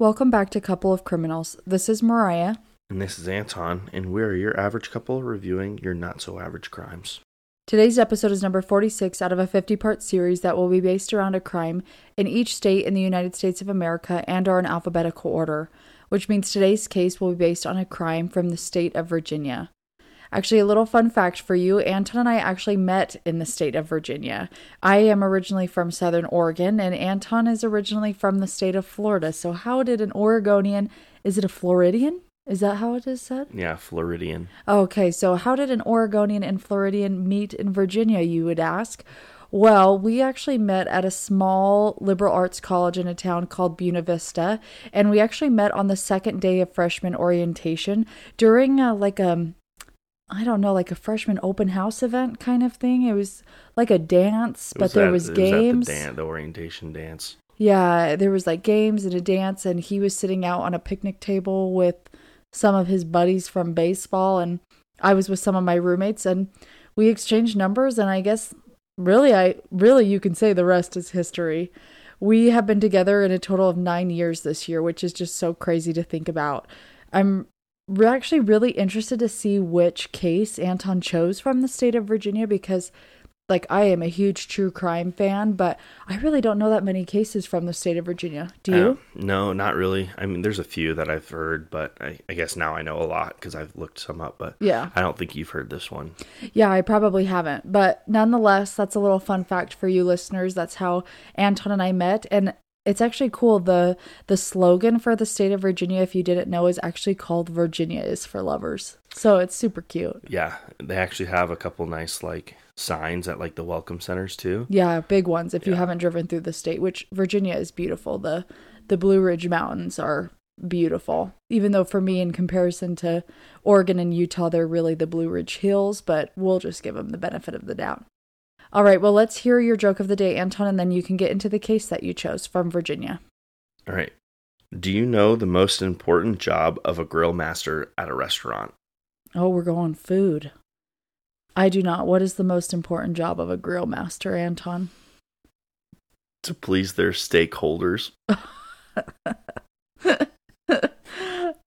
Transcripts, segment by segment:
Welcome back to Couple of Criminals. This is Mariah. And this is Anton, and we're your average couple reviewing your not so average crimes. Today's episode is number 46 out of a 50 part series that will be based around a crime in each state in the United States of America and are in alphabetical order, which means today's case will be based on a crime from the state of Virginia. Actually, a little fun fact for you Anton and I actually met in the state of Virginia. I am originally from Southern Oregon, and Anton is originally from the state of Florida. So, how did an Oregonian, is it a Floridian? Is that how it is said? Yeah, Floridian. Okay, so how did an Oregonian and Floridian meet in Virginia, you would ask? Well, we actually met at a small liberal arts college in a town called Buena Vista, and we actually met on the second day of freshman orientation during a, like a I don't know, like a freshman open house event kind of thing. It was like a dance, but there at- was games. at the, dan- the orientation dance. Yeah, there was like games and a dance, and he was sitting out on a picnic table with some of his buddies from baseball, and I was with some of my roommates, and we exchanged numbers, and I guess really, I really you can say the rest is history. We have been together in a total of nine years this year, which is just so crazy to think about. I'm re- actually really interested to see which case Anton chose from the state of Virginia because like I am a huge true crime fan, but I really don't know that many cases from the state of Virginia. Do you? Uh, no, not really. I mean, there's a few that I've heard, but I, I guess now I know a lot because I've looked some up. But Yeah. I don't think you've heard this one. Yeah, I probably haven't. But nonetheless, that's a little fun fact for you listeners. That's how Anton and I met. And it's actually cool. The the slogan for the state of Virginia, if you didn't know, is actually called Virginia is for lovers. So it's super cute. Yeah, they actually have a couple nice like signs at like the welcome centers too. Yeah, big ones if you haven't driven through the state, which Virginia is beautiful. The the Blue Ridge Mountains are beautiful. Even though for me in comparison to Oregon and Utah, they're really the Blue Ridge Hills, but we'll just give them the benefit of the doubt. All right, well, let's hear your joke of the day, Anton, and then you can get into the case that you chose from Virginia. All right. Do you know the most important job of a grill master at a restaurant? Oh, we're going food. I do not. What is the most important job of a grill master, Anton? To please their stakeholders.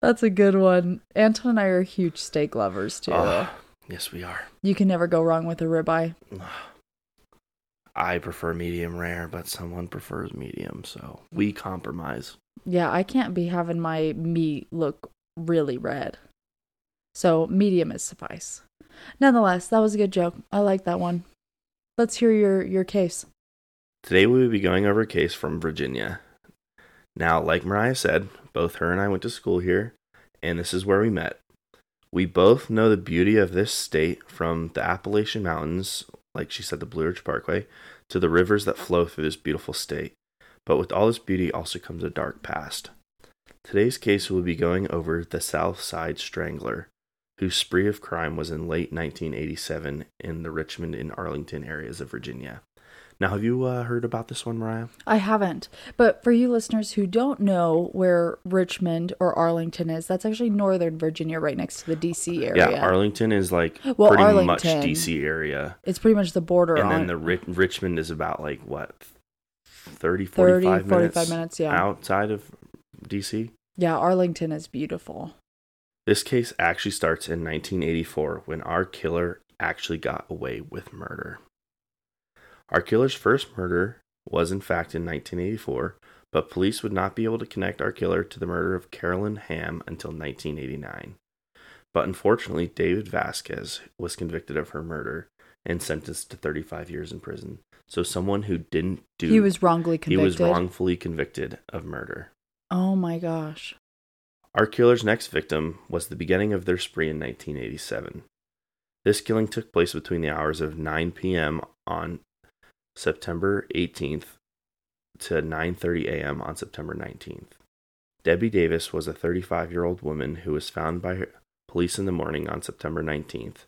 That's a good one. Anton and I are huge steak lovers too. Ah, yes, we are. You can never go wrong with a ribeye. I prefer medium rare, but someone prefers medium, so we compromise. Yeah, I can't be having my meat look really red. So medium is suffice. Nonetheless, that was a good joke. I like that one. Let's hear your your case. Today we will be going over a case from Virginia. Now, like Mariah said, both her and I went to school here, and this is where we met. We both know the beauty of this state from the Appalachian Mountains, like she said, the Blue Ridge Parkway, to the rivers that flow through this beautiful state. But with all this beauty also comes a dark past. Today's case will be going over the South Side Strangler, whose spree of crime was in late 1987 in the Richmond and Arlington areas of Virginia. Now, have you uh, heard about this one, Mariah? I haven't. But for you listeners who don't know where Richmond or Arlington is, that's actually northern Virginia right next to the DC area. Yeah, Arlington is like Well, pretty Arlington. much DC area, it's pretty much the border and on then the Ri- Richmond is about like what 30, 30 45 minutes, 45 minutes, yeah. outside of DC. Yeah, Arlington is beautiful. This case actually starts in 1984 when our killer actually got away with murder. Our killer's first murder was in fact in 1984, but police would not be able to connect our killer to the murder of Carolyn Hamm until 1989. But unfortunately, David Vasquez was convicted of her murder and sentenced to 35 years in prison. So someone who didn't do he was wrongly convicted. he was wrongfully convicted of murder. Oh my gosh. Our killer's next victim was the beginning of their spree in 1987. This killing took place between the hours of 9 p.m. on September 18th to 9:30 a.m. on September 19th. Debbie Davis was a 35-year-old woman who was found by police in the morning on September 19th.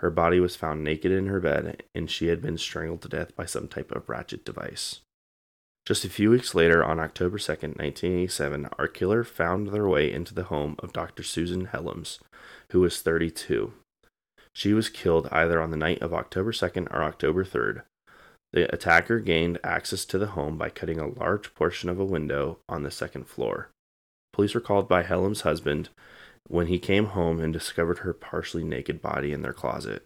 Her body was found naked in her bed and she had been strangled to death by some type of ratchet device. Just a few weeks later, on October 2nd, 1987, our killer found their way into the home of Dr. Susan Helms, who was 32. She was killed either on the night of October 2nd or October 3rd. The attacker gained access to the home by cutting a large portion of a window on the second floor. Police were called by Hellams's husband when he came home and discovered her partially naked body in their closet.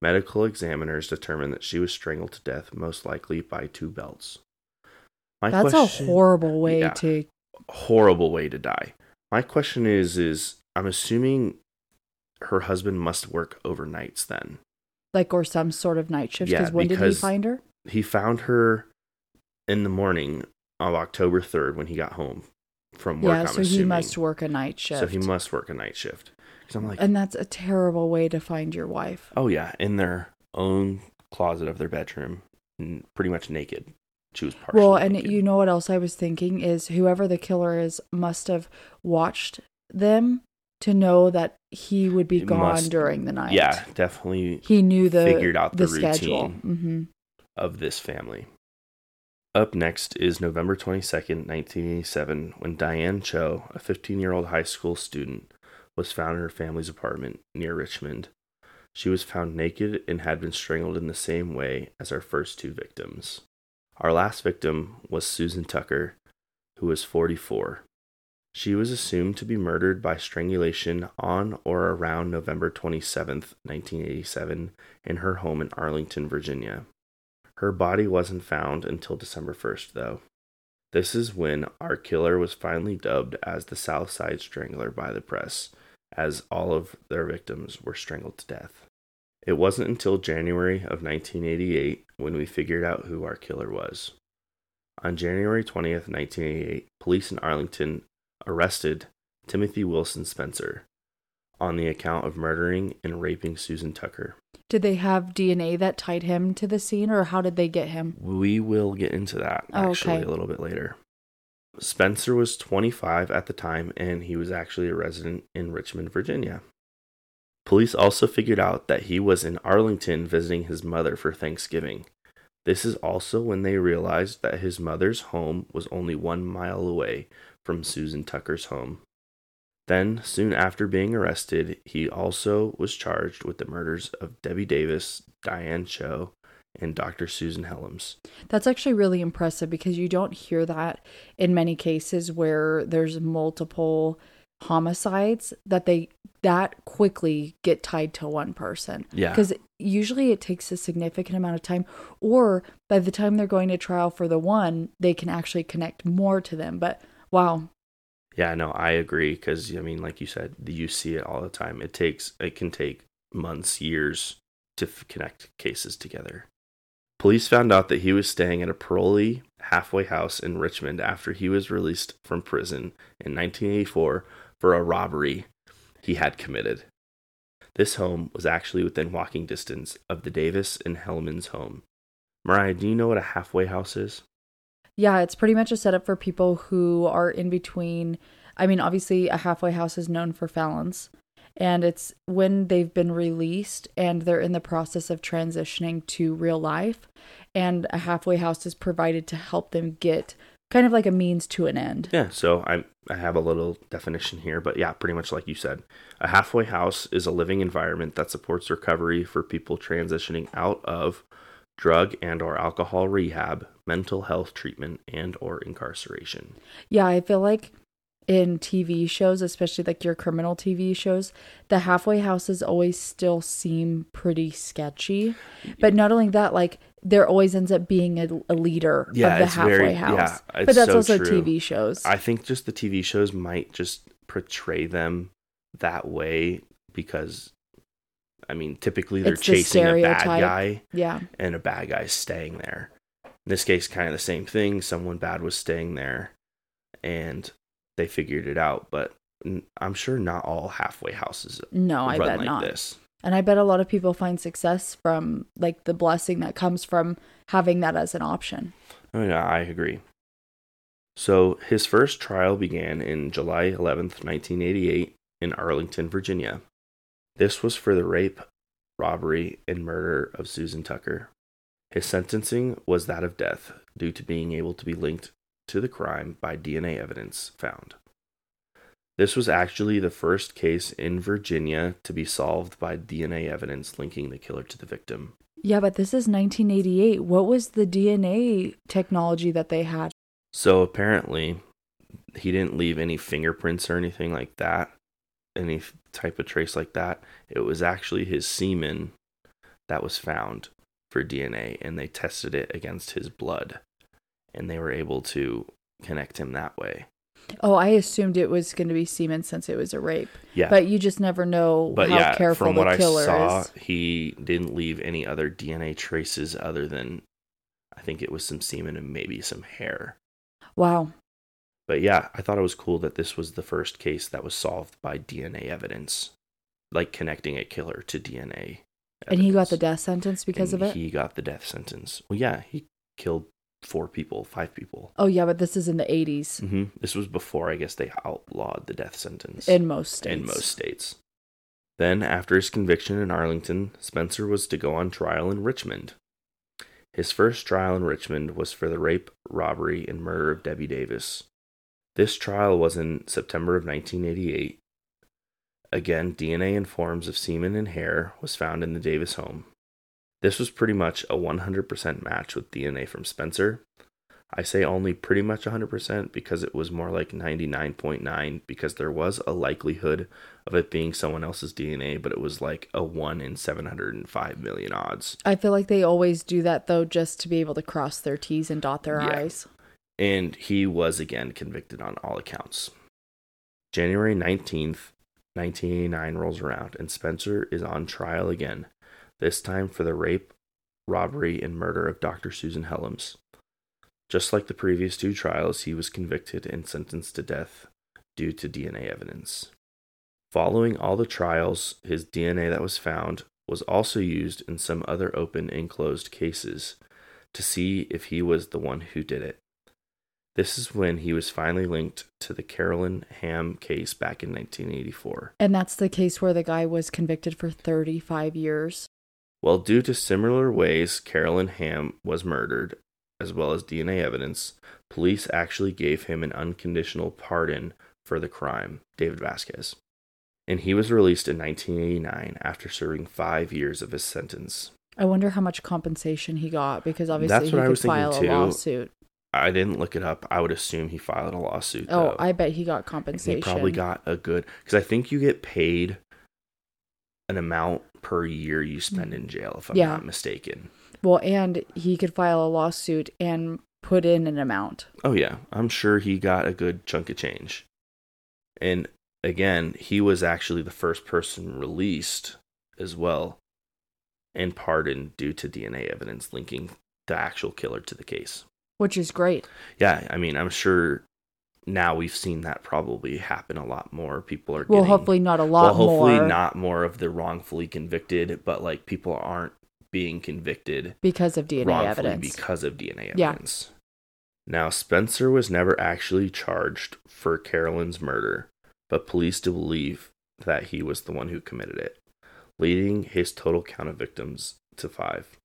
Medical examiners determined that she was strangled to death, most likely by two belts. My That's question- a horrible way Yeah. to. horrible way to die. My question is is I'm assuming her husband must work overnights then. Like, or some sort of night shift. Yeah, Because when did he find her? He found her in the morning of October 3rd when he got home from work. Yeah, I'm so he must work a night shift. So he must work a night shift. Because I'm like, and that's a terrible way to find your wife. oh yeah, in their own closet of their bedroom, pretty much naked. She was partially Well, and naked. you know what else I was thinking is whoever the killer is must have watched them to know that he would be He gone must- during the night. yeah, definitely he knew the figured out the, schedule. routine. hmm of this family. Up next is November 22nd, 1987, when Diane Cho, a 15 year old high school student, was found in her family's apartment near Richmond. She was found naked and had been strangled in the same way as our first two victims. Our last victim was Susan Tucker, who was 44. She was assumed to be murdered by strangulation on or around November 27th, 1987, in her home in Arlington, Virginia. Her body wasn't found until December 1st, though. This is when our killer was finally dubbed as the South Side Strangler by the press, as all of their victims were strangled to death. It wasn't until January of 1988 when we figured out who our killer was. On January 20th, 1988, police in Arlington arrested Timothy Wilson Spencer on the account of murdering and raping Susan Tucker. Did they have DNA that tied him to the scene, or how did they get him? We will get into that Oh, actually okay. a little bit later. Spencer was 25 at the time and he was actually a resident in Richmond, Virginia. Police also figured out that he was in Arlington visiting his mother for Thanksgiving. This is also when they realized that his mother's home was only one mile away from Susan Tucker's home. Then, soon after being arrested, he also was charged with the murders of Debbie Davis, Diane Cho, and Dr. Susan Helms. That's actually really impressive because you don't hear that in many cases where there's multiple homicides that they that quickly get tied to one person. Yeah. Because usually it takes a significant amount of time, or by the time they're going to trial for the one, they can actually connect more to them. But wow, Yeah, no, I agree because I mean, like you said, you see it all the time. It takes, it can take months, years to f- connect cases together. Police found out that he was staying at a parolee halfway house in Richmond after he was released from prison in 1984 for a robbery he had committed. This home was actually within walking distance of the Davis and Hellman's home. Mariah, do you know what a halfway house is? Yeah, it's pretty much a setup for people who are in between. I mean, obviously, a halfway house is known for felons, and it's when they've been released and they're in the process of transitioning to real life. And a halfway house is provided to help them get kind of like a means to an end. Yeah, so I I have a little definition here, but yeah, pretty much like you said. A halfway house is a living environment that supports recovery for people transitioning out of drug and or alcohol rehab, mental health treatment and or incarceration. Yeah, I feel like in TV shows, especially like your criminal TV shows, the halfway houses always still seem pretty sketchy. But not only that, like there always ends up being a, a leader Yeah, of the it's halfway very- house. yeah, but that's so also true. TV shows. I think just the TV shows might just portray them that way because I mean, typically they're It's the chasing a bad guy yeah. and a bad guy's staying there. In this case, kind of the same thing. Someone bad was staying there, and they figured it out. But I'm sure not all halfway houses No, I bet like not. this. And I bet a lot of people find success from like the blessing that comes from having that as an option. Oh yeah, I agree. So his first trial began in July 11th, 1988, in Arlington, Virginia. This was for the rape, robbery, and murder of Susan Tucker. His sentencing was that of death due to being able to be linked to the crime by DNA evidence found. This was actually the first case in Virginia to be solved by DNA evidence linking the killer to the victim. Yeah, but this is 1988. What was the DNA technology that they had? So apparently, he didn't leave any fingerprints or anything like that, any type of trace like that. It was actually his semen that was found for DNA, and they tested it against his blood, and they were able to connect him that way. Oh, I assumed it was going to be semen since it was a rape. Yeah, But you just never know but how yeah, careful from the what I killer saw, is. he didn't leave any other DNA traces other than I think it was some semen and maybe some hair. Wow. But yeah, I thought it was cool that this was the first case that was solved by DNA evidence, like connecting a killer to DNA. And he got the death sentence because And of it? He got the death sentence. Well, yeah, he killed four people, five people. oh, yeah, but this is in the 80s hmm This was before, I guess, they outlawed the death sentence in most states. in most states. Then, after his conviction in Arlington, Spencer was to go on trial in Richmond. His first trial in Richmond was for the rape, robbery, and murder of Debbie Davis. This trial was in September of 1988. Again, DNA in forms of semen and hair was found in the Davis home. This was pretty much a 100% match with DNA from Spencer. I say only pretty much 100% because it was more like 99.9 because there was a likelihood of it being someone else's DNA, but it was like a 1 in 705 million odds. I feel like they always do that, though, just to be able to cross their T's and dot their Yeah. I's. And he was again convicted on all accounts. January 19th, 1989 rolls around, and Spencer is on trial again, this time for the rape, robbery, and murder of Dr. Susan Helms. Just like the previous two trials, he was convicted and sentenced to death due to DNA evidence. Following all the trials, his DNA that was found was also used in some other open and closed cases to see if he was the one who did it. This is when he was finally linked to the Carolyn Hamm case back in 1984. And that's the case where the guy was convicted for 35 years. Well, due to similar ways Carolyn Hamm was murdered, as well as DNA evidence, police actually gave him an unconditional pardon for the crime, David Vasquez. And he was released in 1989 after serving five years of his sentence. I wonder how much compensation he got because obviously That's he what I could was thinking file a too. lawsuit. I didn't look it up. I would assume he filed a lawsuit. Oh, though. I bet he got compensation. He probably got a good because I think you get paid an amount per year you spend in jail, if I'm Yeah. not mistaken. Well, and he could file a lawsuit and put in an amount. Oh yeah, I'm sure he got a good chunk of change. And again, he was actually the first person released as well and pardoned due to DNA evidence linking the actual killer to the case. Which is great. Yeah, I mean, I'm sure now we've seen that probably happen a lot more. People are Well, getting, hopefully not a lot well, hopefully more not more of the wrongfully convicted, but like people aren't being convicted because of DNA evidence. because of DNA evidence. Yeah. evidence. Now, Spencer was never actually charged for Carolyn's murder, but police do believe that he was the one who committed it, leading his total count of victims to five.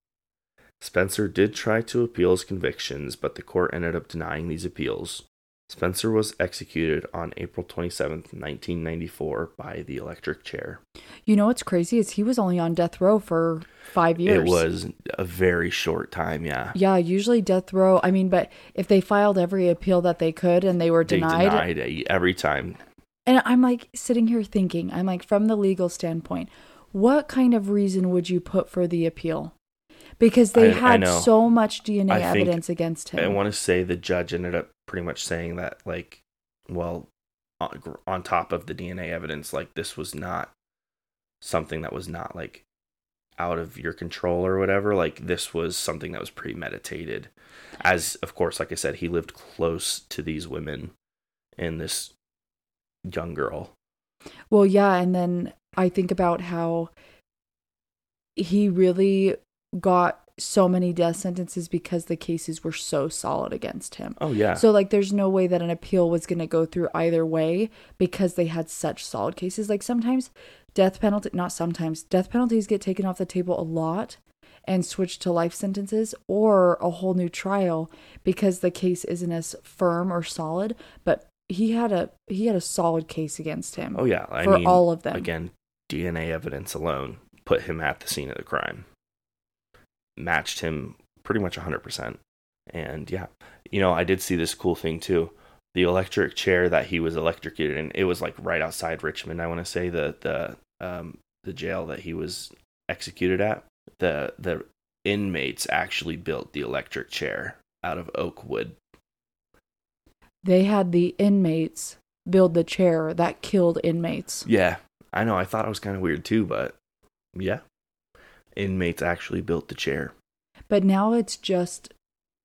Spencer did try to appeal his convictions, but the court ended up denying these appeals. Spencer was executed on April 27th, 1994, by the electric chair. You know what's crazy is he was only on death row for five years. It was a very short time, yeah. Yeah, usually death row. I mean, but if they filed every appeal that they could and they were denied, They denied every time. and I'm like sitting here thinking, I'm like, from the legal standpoint, what kind of reason would you put for the appeal? Because they I- I had know. so much DNA I evidence against him. I want to say the judge ended up pretty much saying that, like, well, on, on top of the DNA evidence, like, this was not something that was not, like, out of your control or whatever. Like, this was something that was premeditated. As, of course, like I said, he lived close to these women and this young girl. Well, yeah, and then I think about how he really got so many death sentences because the cases were so solid against him. Oh, yeah. So like there's no way that an appeal was going to go through either way because they had such solid cases. Like sometimes death penalty not sometimes death penalties get taken off the table a lot and switched to life sentences or a whole new trial because the case isn't as firm or solid, but he had a he had a solid case against him. oh, yeah. I for mean, all of them. Again, DNA evidence alone put him at the scene of the crime. Matched him pretty much 100%. And yeah, you know, I did see this cool thing too. the electric chair that he was electrocuted in. It was like right outside Richmond. I want to say the the um the jail that he was executed at. The the inmates actually built the electric chair out of oak wood. They had the inmates build the chair that killed inmates. Yeah, I know. I thought it was kind of weird too, but yeah, inmates actually built the chair. But now it's just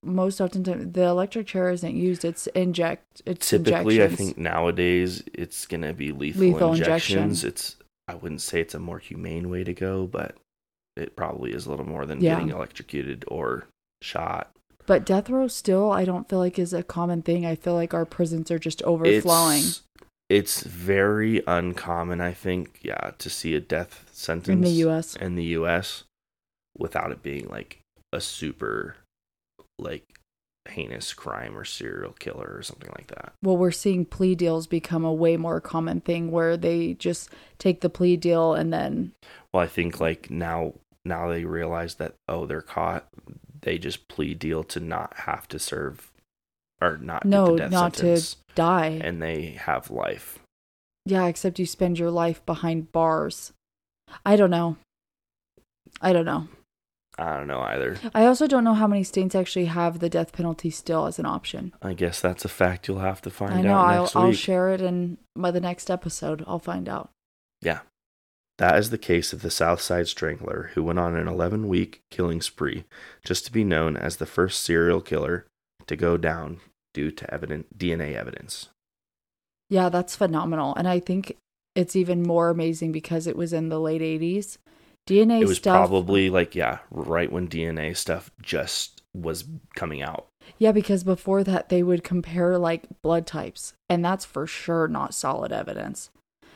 most often the electric chair isn't used. It's inject. It's Typically, I think nowadays it's gonna be lethal, Lethal injections. injection. It's I wouldn't say it's a more humane way to go, but it probably is a little more than Yeah. getting electrocuted or shot. But death row still, I don't feel like is a common thing. I feel like our prisons are just overflowing It's, it's very uncommon, I think, yeah, to see a death sentence in the U.S. in the U.S. without it being like a super, like, heinous crime or serial killer or something like that. Well, we're seeing plea deals become a way more common thing where they just take the plea deal and then Well, I think like now, now they realize that oh, they're caught. They just plea deal to not have to serve, or not get no, the death not sentence, to die. and they have life. yeah, except you spend your life behind bars. I don't know. I don't know. I don't know either. I also don't know how many states actually have the death penalty still as an option. I guess that's a fact you'll have to find I know. out I'll, next I'll share it in by the next episode. I'll find out. Yeah. That is the case of the Southside Strangler, who went on an 11 week killing spree just to be known as the first serial killer to go down due to evident DNA evidence. Yeah, that's phenomenal. And I think it's even more amazing because it was in the late 80s. DNA It was stuff. probably like, yeah, right when DNA stuff just was coming out. Yeah, because before that, they would compare like blood types, and that's for sure not solid evidence.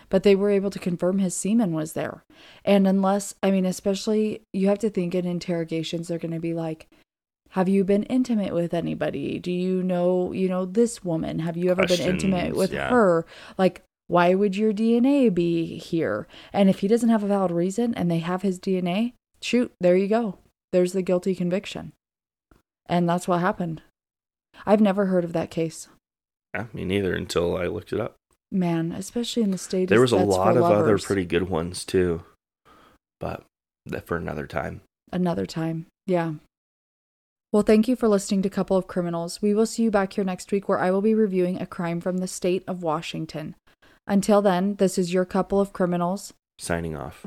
But they were able to confirm his semen was there. And unless, I mean, especially you have to think in interrogations, they're going to be like, have you been intimate with anybody? Do you know, you know, this woman? Have you ever been intimate with yeah. her? Like, why would your DNA be here? And if he doesn't have a valid reason and they have his DNA, shoot, there you go. There's the guilty conviction. And that's what happened. I've never heard of that case. Yeah, me neither until I looked it up. Man, especially in the state. There was a lot of other pretty good ones too, but that for another time. Another time. Yeah. Well, thank you for listening to Couple of Criminals. We will see you back here next week where I will be reviewing a crime from the state of Washington. Until then, this is your Couple of Criminals. Signing off.